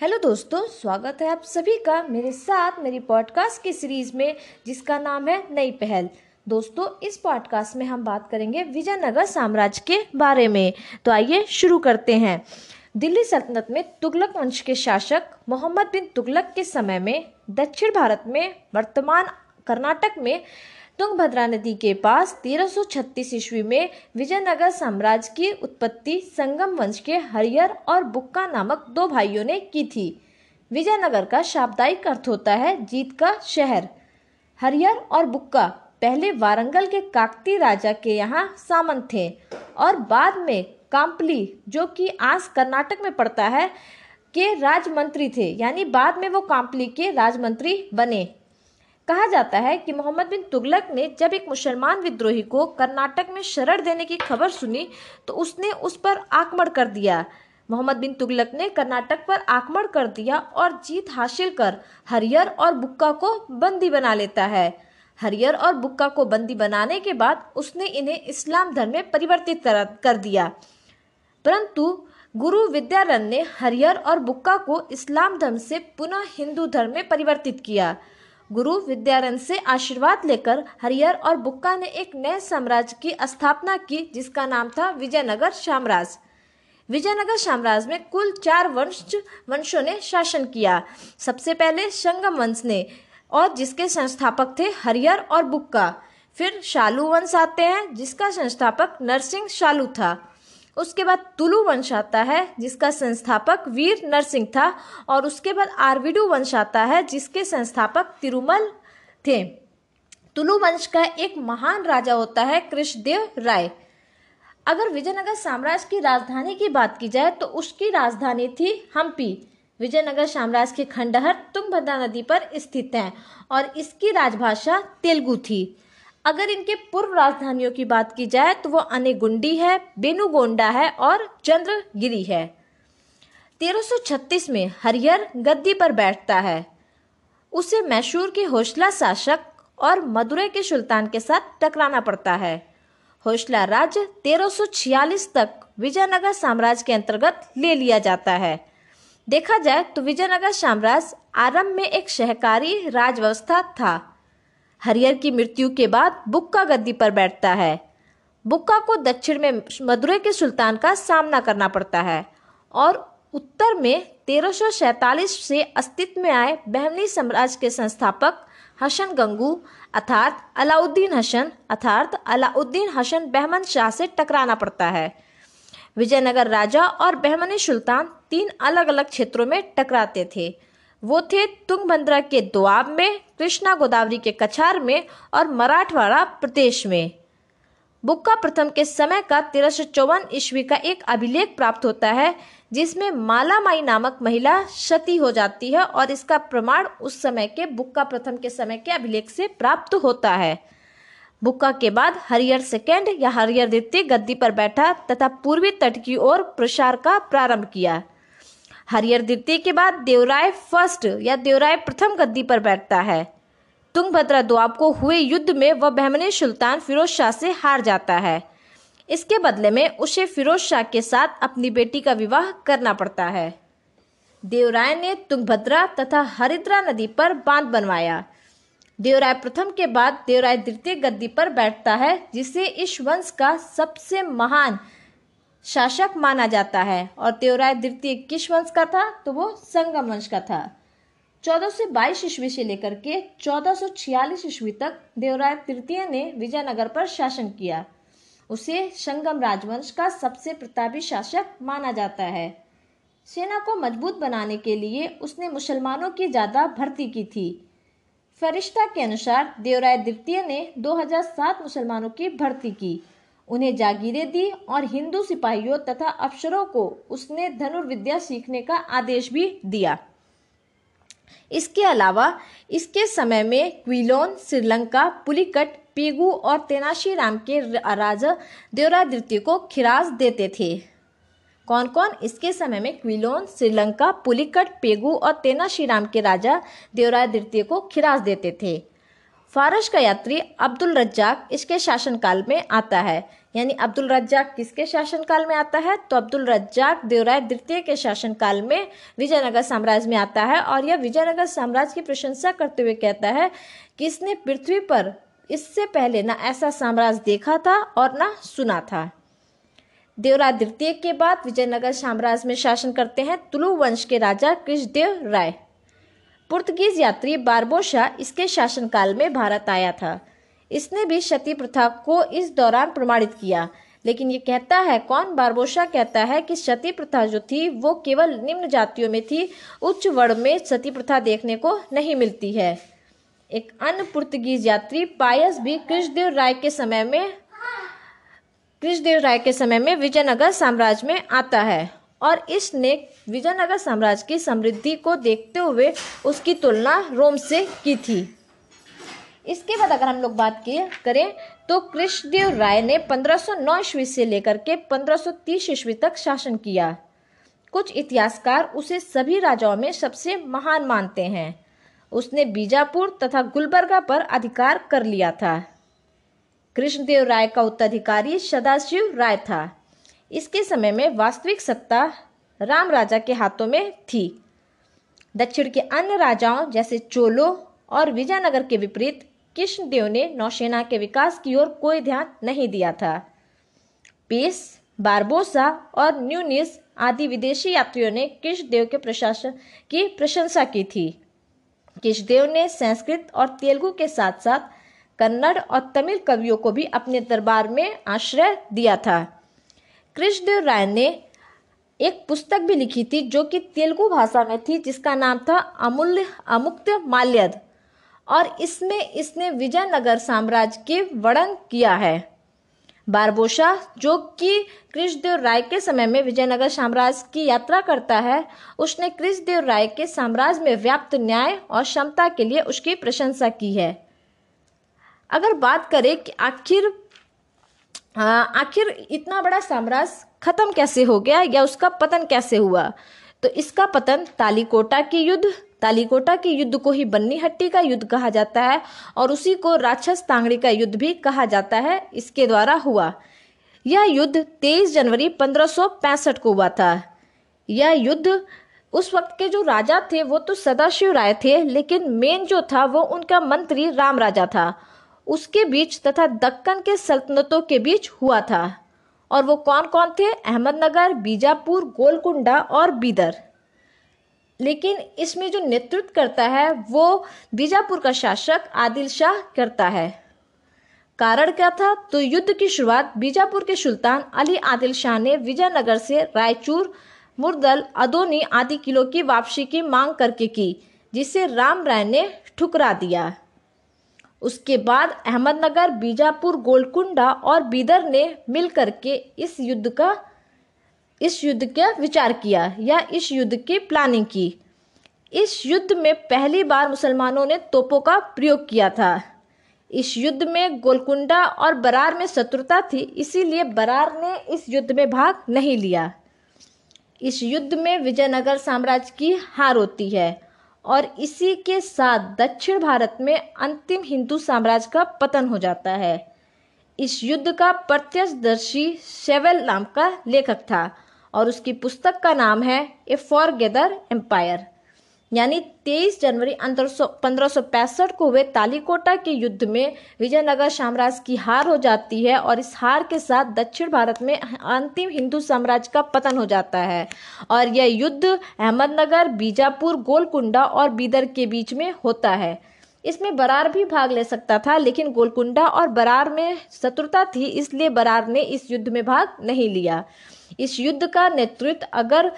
Hello दोस्तों, स्वागत है आप सभी का मेरे साथ मेरी पॉडकास्ट की सीरीज़ में, जिसका नाम है नई पहल। दोस्तों, इस पॉडकास्ट में हम बात करेंगे विजयनगर साम्राज्य के बारे में। तो आइए शुरू करते हैं। दिल्ली सल्तनत में तुगलक वंश के शासक मोहम्मद बिन तुगलक के समय में दक्षिण भारत में वर्तमान कर्नाटक में तुंगभद्रा नदी के पास 1336 ईस्वी में विजयनगर साम्राज्य की उत्पत्ति संगम वंश के हरियर और बुक्का नामक दो भाइयों ने की थी। विजयनगर का शाब्दायिक अर्थ होता है जीत का शहर। हरियर और बुक्का पहले वारंगल के काकती राजा के यहाँ सामंत थे और बाद में काम्पली, जो कि आज कर्नाटक में पड़ता है, के राजमंत्री थे। यानी बाद में वो काम्पली के राजमंत्री बने। कहा जाता है कि मोहम्मद बिन तुगलक ने जब एक मुसलमान विद्रोही को कर्नाटक में शरण देने की खबर सुनी तो उसने उस पर आक्रमण कर दिया। मोहम्मद बिन तुगलक ने कर्नाटक पर आक्रमण कर दिया और जीत हासिल कर हरियर और बुक्का को बंदी बना लेता है। हरियर और बुक्का को बंदी बनाने के बाद उसने इन्हें इस्लाम धर्म में परिवर्तित कर दिया। परंतु गुरु विद्यारण ने हरियर और बुक्का को इस्लाम धर्म से पुनः हिंदू धर्म में परिवर्तित किया। गुरु विद्यारण से आशीर्वाद लेकर हरियर और बुक्का ने एक नए साम्राज्य की स्थापना की, जिसका नाम था विजयनगर साम्राज्य। विजयनगर साम्राज्य में कुल चार वंश, वंशों ने शासन किया। सबसे पहले संगम वंश ने, और जिसके संस्थापक थे हरियर और बुक्का। फिर शालू वंश आते हैं, जिसका संस्थापक नरसिंह शालू था। उसके बाद तुलु वंश आता है, जिसका संस्थापक वीर नरसिंह था, और उसके बाद आरविडु वंश आता है, जिसके संस्थापक तिरुमल थे। तुलु वंश का एक महान राजा होता है, कृष्णदेव राय। अगर विजयनगर साम्राज्य की राजधानी की बात की जाए तो उसकी राजधानी थी हम्पी। विजयनगर साम्राज्य के खंडहर तुंगभद्रा नदी पर स्थित है, और इसकी राजभाषा तेलुगु थी। अगर इनके पूर्व राजधानियों की बात की जाए तो वो अनेगुंडी है, बेनुगोंडा है और चंद्रगिरी है। 1336 में हरिहर गद्दी पर बैठता है। उसे मैशूर के हौसला शासक और मदुरै के सुल्तान के साथ टकराना पड़ता है। हौसला राज्य 1346 तक विजयनगर साम्राज्य के अंतर्गत ले लिया जाता है। देखा जाए तो विजयनगर साम्राज्य आरंभ में एक सहकारी राजव्यवस्था था। हरियर की मृत्यु के बाद बुक्का गद्दी पर बैठता है। बुक्का को दक्षिण में मदुरै के सुल्तान का सामना करना पड़ता है और उत्तर में तेरह से अस्तित्व में आए बहमनी साम्राज्य के संस्थापक हसन गंगू, अर्थात अलाउद्दीन हसन, अर्थात अलाउद्दीन हसन बहमन शाह से टकराना पड़ता है। विजयनगर राजा और बहमनी सुल्तान तीन अलग अलग क्षेत्रों में टकराते थे। वो थे तुंगभद्रा के दोआब में कृष्णा गोदावरी के कछार में और मराठवाड़ा प्रदेश में। बुक्का प्रथम के समय का तेरह सौ चौवन ईस्वी का एक अभिलेख प्राप्त होता है, जिसमें मालामाई नामक महिला सती हो जाती है और इसका प्रमाण उस समय के बुक्का प्रथम के समय के अभिलेख से प्राप्त होता है। बुक्का के बाद हरियर सेकेंड या हरियर द्वितीय गद्दी पर बैठा तथा पूर्वी तट की ओर प्रसार का प्रारंभ किया। हरियर द्वितीय के बाद देवराय फ़र्स्ट या देवराय प्रथम गद्दी पर बैठता है। तुंगभद्रा द्वाब को हुए युद्ध में वह बहमनी सुल्तान फिरोज शाह से हार जाता है। इसके बदले में उसे फिरोज शाह के साथ अपनी बेटी का विवाह करना पड़ता है। देवराय ने तुंगभद्रा तथा हरिद्रा नदी पर बाँध बनवाया। देवराय प्रथम के बाद देवराय द्वितीय गद्दी पर बैठता है, जिसे इस वंश का सबसे महान शासक माना जाता है और त्योराय द्वितीय किस वंश का था? तो वो संगम वंश का था। चौदह से बाईस ईस्वी से लेकर के चौदह सौ छियालीस ईस्वी तक देवराय तृतीय ने विजयनगर पर शासन किया। उसे संगम राजवंश का सबसे प्रतापी शासक माना जाता है। सेना को मज़बूत बनाने के लिए उसने मुसलमानों की ज़्यादा भर्ती की थी। फरिश्ता के अनुसार देवराय द्वितीय ने 2007 मुसलमानों की भर्ती की। उन्हें जागीरें दी और हिंदू सिपाहियों तथा अफसरों को उसने धनुर्विद्या सीखने का आदेश भी दिया। इसके अलावा, इसके समय में क्विलोन, श्रीलंका, पुलिकट, पेगू और तेनाशी राम के राजा देवराय द्वितीय को खिराज देते थे। कौन कौन इसके समय में क्विलोन, श्रीलंका, पुलिकट, पेगू और तेनाशी राम के राजा देवराय द्वितीय को खिराज देते थे। फारस का यात्री अब्दुल रज्जाक इसके शासनकाल में आता है। यानी अब्दुल रज्जाक किसके शासनकाल में आता है? तो अब्दुल रज्जाक देवराय द्वितीय के शासनकाल में विजयनगर साम्राज्य में आता है और यह विजयनगर साम्राज्य की प्रशंसा करते हुए कहता है कि इसने पृथ्वी पर इससे पहले ना ऐसा साम्राज्य देखा था और ना सुना था। देवराय द्वितीय के बाद विजयनगर साम्राज्य में शासन करते हैं तुलु वंश के राजा कृष्णदेव राय। पुर्तगीज यात्री बारबोशा इसके शासनकाल में भारत आया था। इसने भी सती प्रथा को इस दौरान प्रमाणित किया। लेकिन ये कहता है, कौन बारबोशा कहता है कि सती प्रथा जो थी, वो केवल निम्न जातियों में थी, उच्च वर्ण में सती प्रथा देखने को नहीं मिलती है। एक अन्य पुर्तगीज यात्री पायस भी कृष्णदेव राय के समय में, कृष्णदेव राय के समय में विजयनगर साम्राज्य में आता है। और इसने विजयनगर साम्राज्य की समृद्धि को देखते हुए उसकी तुलना रोम से की थी। इसके बाद अगर हम लोग बात की करें तो कृष्णदेव राय ने 1509 ईस्वी से लेकर के 1530 ईस्वी तक शासन किया। कुछ इतिहासकार उसे सभी राजाओं में सबसे महान मानते हैं। उसने बीजापुर तथा गुलबर्गा पर अधिकार कर लिया था। कृष्णदेव राय का उत्तराधिकारी सदाशिव राय था। इसके समय में वास्तविक सत्ता राम राजा के हाथों में थी। दक्षिण के अन्य राजाओं जैसे चोलो और विजयनगर के विपरीत कृष्णदेव ने नौसेना के विकास की ओर कोई ध्यान नहीं दिया था। पेस, बारबोसा और न्यूनिस आदि विदेशी यात्रियों ने कृष्णदेव के प्रशासन की प्रशंसा की थी। कृष्णदेव ने संस्कृत और तेलुगु के साथ साथ कन्नड़ और तमिल कवियों को भी अपने दरबार में आश्रय दिया था। कृष्णदेव राय ने एक पुस्तक भी लिखी थी जो कि तेलुगु भाषा में थी, जिसका नाम था अमूल्य, अमुक्त माल्यद। और इसमें इसने विजयनगर साम्राज्य के वर्णन किया है। बारबोशा, जो कि कृष्णदेव राय के समय में विजयनगर साम्राज्य की यात्रा करता है, उसने कृष्णदेव राय के साम्राज्य में व्याप्त न्याय और क्षमता के लिए उसकी प्रशंसा की है। अगर बात करें कि आखिर आखिर इतना बड़ा साम्राज्य खत्म कैसे हो गया या उसका पतन कैसे हुआ? तो इसका पतन तालीकोटा की युद्ध, तालीकोटा के युद्ध को ही बन्नी हट्टी का युद्ध कहा जाता है और उसी को राक्षस तांगड़ी का युद्ध भी कहा जाता है, इसके द्वारा हुआ। यह युद्ध 23 जनवरी पंद्रह को हुआ था। यह युद्ध उस वक्त के जो राजा थे, वो तो सदाशिव राय थे, लेकिन मेन जो था, वो उनका मंत्री राम राजा था। उसके बीच तथा दक्कन के सल्तनतों के बीच हुआ था। और वो कौन कौन थे? अहमदनगर, बीजापुर, गोलकुंडा और बीदर। लेकिन इसमें जो नेतृत्व करता है, वो बीजापुर का शासक आदिल शाह करता है। कारण क्या था? तो युद्ध की शुरुआत बीजापुर के सुल्तान अली आदिल शाह ने विजयनगर से रायचूर, मुरदल, अदोनी आदि किलो की वापसी की मांग करके की, जिसे राम राय ने ठुकरा दिया। उसके बाद अहमदनगर, बीजापुर, गोलकुंडा और बीदर ने मिलकर के इस युद्ध का, इस युद्ध का विचार किया या इस युद्ध की प्लानिंग की। इस युद्ध में पहली बार मुसलमानों ने तोपों का प्रयोग किया था। इस युद्ध में गोलकुंडा और बरार में शत्रुता थी, इसीलिए बरार ने इस युद्ध में भाग नहीं लिया। इस युद्ध में विजयनगर साम्राज्य की हार होती है। और इसी के साथ दक्षिण भारत में अंतिम हिंदू साम्राज्य का पतन हो जाता है। इस युद्ध का प्रत्यक्षदर्शी शेवेल नाम का लेखक था और उसकी पुस्तक का नाम है ए फॉर गेदर एम्पायर। यानी 23 जनवरी पंद्रह को हुए तालीकोटा के युद्ध में विजयनगर साम्राज्य की हार हो जाती है और इस हार के साथ दक्षिण भारत में अंतिम हिंदू साम्राज्य का पतन हो जाता है। और यह युद्ध अहमदनगर, बीजापुर, गोलकुंडा और बीदर के बीच में होता है। इसमें बरार भी भाग ले सकता था, लेकिन गोलकुंडा और बरार में शत्रुता थी, इसलिए बरार ने इस युद्ध में भाग नहीं लिया। इस युद्ध का नेतृत्व अगर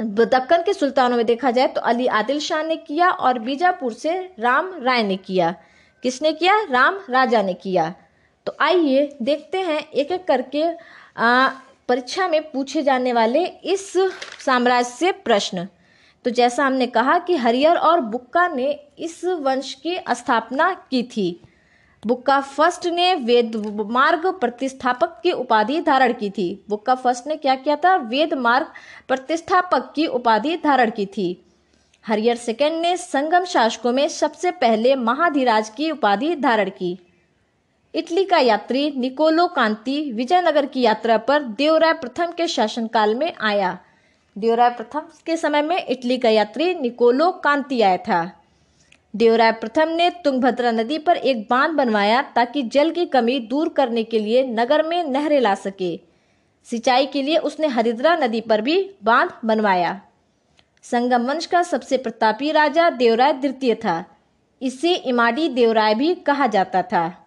दक्कन के सुल्तानों में देखा जाए तो अली आदिल शाह ने किया और बीजापुर से राम राय ने किया। किसने किया? राम राजा ने किया। तो आइए देखते हैं एक एक करके परीक्षा में पूछे जाने वाले इस साम्राज्य से प्रश्न। तो जैसा हमने कहा कि हरियर और बुक्का ने इस वंश की स्थापना की थी। बुक्का फ़र्स्ट ने वेद मार्ग प्रतिष्ठापक की उपाधि धारण की थी। बुक्का फ़र्स्ट ने क्या किया था? वेद मार्ग प्रतिष्ठापक की उपाधि धारण की थी। हरियर सेकेंड ने संगम शासकों में सबसे पहले महाधिराज की उपाधि धारण की। इटली का यात्री निकोलो कांति विजयनगर की यात्रा पर देवराय प्रथम के शासनकाल में आया। देवराय प्रथम के समय में इटली का यात्री निकोलो कांति आया था। देवराय प्रथम ने तुंगभद्रा नदी पर एक बाँध बनवाया ताकि जल की कमी दूर करने के लिए नगर में नहरें ला सके। सिंचाई के लिए उसने हरिद्रा नदी पर भी बाँध बनवाया। संगम वंश का सबसे प्रतापी राजा देवराय द्वितीय था। इसे इमाडी देवराय भी कहा जाता था।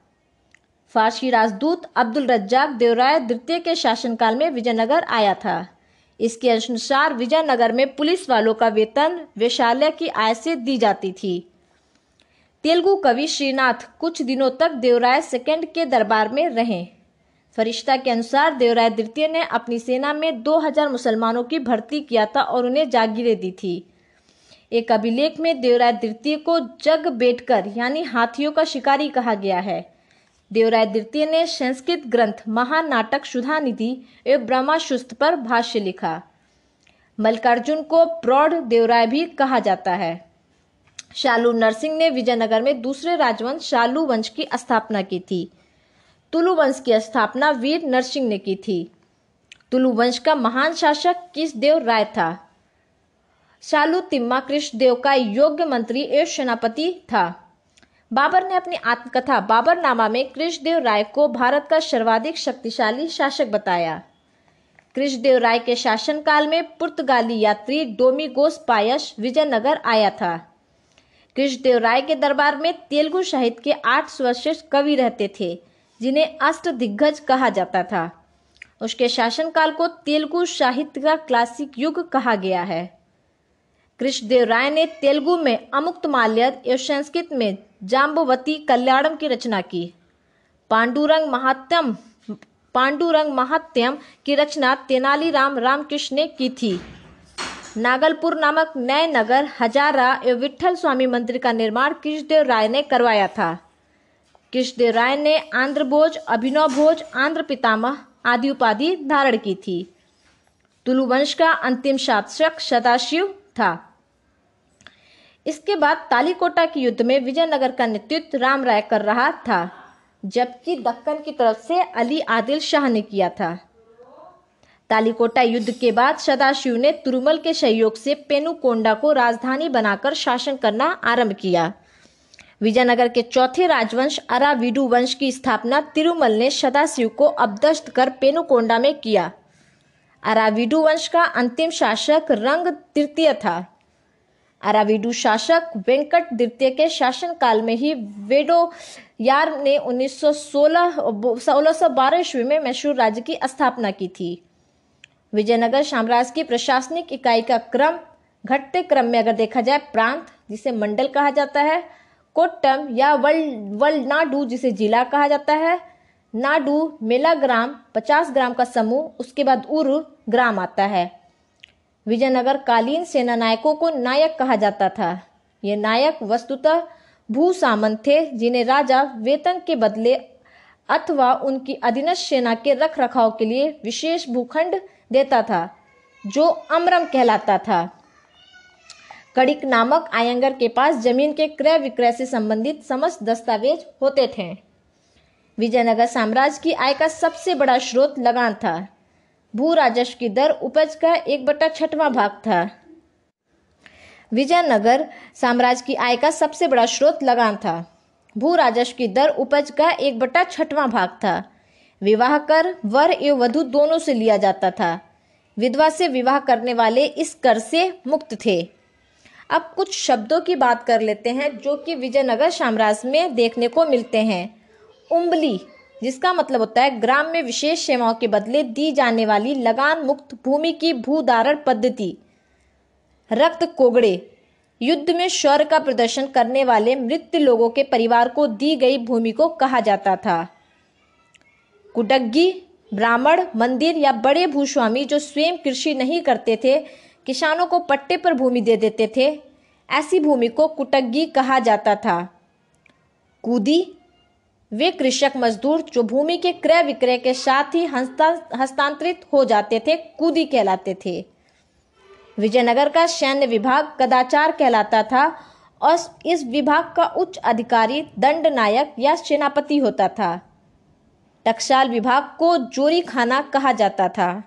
फारसी राजदूत अब्दुल रज्जाक देवराय द्वितीय के शासनकाल में विजयनगर आया था। इसके अनुसार विजयनगर में पुलिस वालों का वेतन वैशाल्य की आय से दी जाती थी। तेलुगु कवि श्रीनाथ कुछ दिनों तक देवराय सेकंड के दरबार में रहे। फरिश्ता के अनुसार देवराय द्वितीय ने अपनी सेना में 2000 मुसलमानों की भर्ती किया था और उन्हें जागीरें दी थी। एक अभिलेख में देवराय द्वितीय को जग बेटकर यानी हाथियों का शिकारी कहा गया है। देवराय द्वितीय ने संस्कृत ग्रंथ महानाटक सुधा निधि एवं ब्रह्माशुस्त पर भाष्य लिखा। मल्लिकार्जुन को प्रौढ़ देवराय भी कहा जाता है। शालू नरसिंह ने विजयनगर में दूसरे राजवंश शालू वंश की स्थापना की थी। तुलु वंश की स्थापना वीर नरसिंह ने की थी। तुलु वंश का महान शासक किस देव राय था? शालू तिम्मा कृष्ण देव का योग्य मंत्री एवं सेनापति था। बाबर ने अपनी आत्मकथा बाबरनामा में कृष्णदेव राय को भारत का सर्वाधिक शक्तिशाली शासक बताया। कृष्णदेव राय के शासनकाल में पुर्तगाली यात्री डोमिगोस पायस विजयनगर आया था। कृष्णदेव राय के दरबार में तेलुगु साहित्य के आठ सर्वश्रेष्ठ कवि रहते थे, जिन्हें अष्ट दिग्गज कहा जाता था। उसके शासनकाल को तेलुगु साहित्य का क्लासिक युग कहा गया है। कृष्णदेव राय ने तेलुगु में अमुक्त माल्यद एवं संस्कृत में जाम्बवती कल्याणम की रचना की। पांडुरंग महात्यम पांडुरंग महात्यम की रचना तेनालीराम रामकृष्ण ने की थी। नागलपुर नामक नए नगर हजारा एवं विठल स्वामी मंदिर का निर्माण कृष्णदेव राय ने करवाया था। कृष्णदेव राय ने आंध्र भोज, अभिनव भोज, आंध्र पितामह आदि उपाधि धारण की थी। तुलु वंश का अंतिम शासक सदाशिव था। इसके बाद तालीकोटा के युद्ध में विजयनगर का नेतृत्व राम राय कर रहा था, जबकि दक्कन की तरफ़ से अली आदिल शाह ने किया था। तालीकोटा युद्ध के बाद सदाशिव ने तुरुमल के सहयोग से पेनुकोंडा को राजधानी बनाकर शासन करना आरंभ किया। विजयनगर के चौथे राजवंश अराविडु वंश की स्थापना तिरुमल ने सदाशिव को अबदस्त कर पेनुकोंडा में किया। अराविडु वंश का अंतिम शासक रंग तृतीय था। अराविडु शासक वेंकट द्वितीय के शासनकाल में ही वेडो यार ने 1916 1612 ईस्वी में मैसूर राज्य की स्थापना की थी। विजयनगर साम्राज्य की प्रशासनिक इकाई का क्रम घटते क्रम में अगर देखा जाए प्रांत, जिसे मंडल कहा जाता है, कोट्टम या वल, वलनाडु जिसे जिला कहा जाता है, नाडू मेला ग्राम, पचास ग्राम का समूह, उसके बाद उर ग्राम आता है। विजयनगर कालीन सेना नायकों को नायक कहा जाता था। ये नायक वस्तुतः भू सामंत थे, जिन्हें राजा वेतन के बदले अथवा उनकी अधीनस्थ सेना के रख रखाव के लिए विशेष भूखंड देता था, जो अमरम कहलाता था। कड़िक नामक आयंगर के पास ज़मीन के क्रय विक्रय से संबंधित समस्त दस्तावेज़ होते थे। विजयनगर साम्राज्य की आय का सबसे बड़ा स्रोत लगान था। भू राजस्व की दर उपज का एक बटा छठवां भाग था। विजयनगर साम्राज्य की आय का सबसे बड़ा स्रोत लगान था। भू राजस्व की दर उपज का एक बटा छठवां भाग था। विवाह कर, वर एवं वधु दोनों से लिया जाता था। विधवा से विवाह करने वाले इस कर से मुक्त थे। अब कुछ शब्दों की बात कर लेते हैं, जो कि विजयनगर साम्राज्य में देखने को मिलते हैं। उम्बली जिसका मतलब होता है ग्राम में विशेष सेवाओं के बदले दी जाने वाली लगान मुक्त भूमि की भूधारण पद्धति। रक्त कोगड़े, युद्ध में शौर्य का प्रदर्शन करने वाले मृत लोगों के परिवार को दी गई भूमि को कहा जाता था। कुडग्गी, ब्राह्मण, मंदिर या बड़े भूस्वामी जो स्वयं कृषि नहीं करते थे, किसानों को पट्टे पर भूमि दे देते थे। ऐसी भूमि को कुटग्गी कहा जाता था। कूदी, वे कृषक मजदूर जो भूमि के क्रय विक्रय के साथ ही हस्तांतरित हो जाते थे, कूदी कहलाते थे। विजयनगर का सैन्य विभाग कदाचार कहलाता था और इस विभाग का उच्च अधिकारी, दंड नायक या सेनापति होता था। टकसाल विभाग को जोरी खाना कहा जाता था।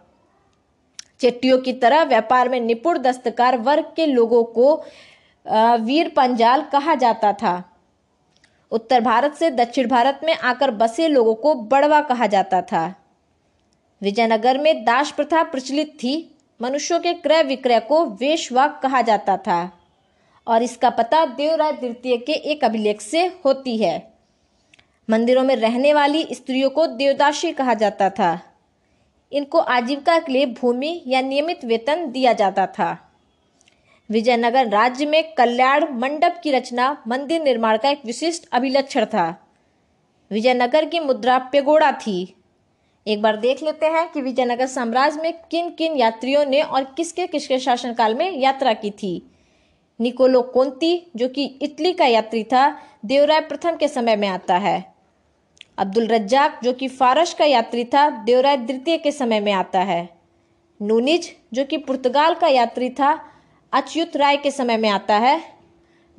चेट्टियों की तरह व्यापार में निपुण दस्तकार वर्ग के लोगों को वीर पंजाल कहा जाता था। उत्तर भारत से दक्षिण भारत में आकर बसे लोगों को बड़वा कहा जाता था। विजयनगर में दास प्रथा प्रचलित थी। मनुष्यों के क्रय विक्रय को वेशवाक कहा जाता था। और इसका पता देवराय द्वितीय के एक अभिलेख से होती है। मंदिरों में रहने वाली स्त्रियों को देवदासी कहा जाता था। इनको आजीविका के लिए भूमि या नियमित वेतन दिया जाता था। विजयनगर राज्य में कल्याण मंडप की रचना मंदिर निर्माण का एक विशिष्ट अभिलक्षण था। विजयनगर की मुद्रा पेगोड़ा थी। एक बार देख लेते हैं कि विजयनगर साम्राज्य में किन किन यात्रियों ने और किसके किसके शासनकाल में यात्रा की थी। निकोलो कोंती, जो कि इटली का यात्री था, देवराय प्रथम के समय में आता है। अब्दुल रज्जाक, जो कि फारस का यात्री था, देवराय द्वितीय के समय में आता है। नूनिज, जो कि पुर्तगाल का यात्री था, अच्युत राय के समय में आता है।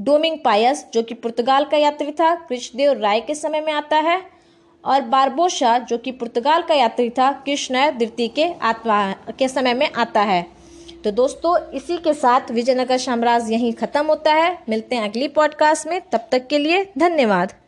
डोमिंग पायस, जो कि पुर्तगाल का यात्री था, कृष्णदेव राय के समय में आता है। और बारबोशा जो कि पुर्तगाल का यात्री था कृष्ण द्वितीय के आत्मा, के समय में आता है। तो दोस्तों, इसी के साथ विजयनगर साम्राज्य यहीं खत्म होता है। मिलते हैं अगली पॉडकास्ट में। तब तक के लिए धन्यवाद।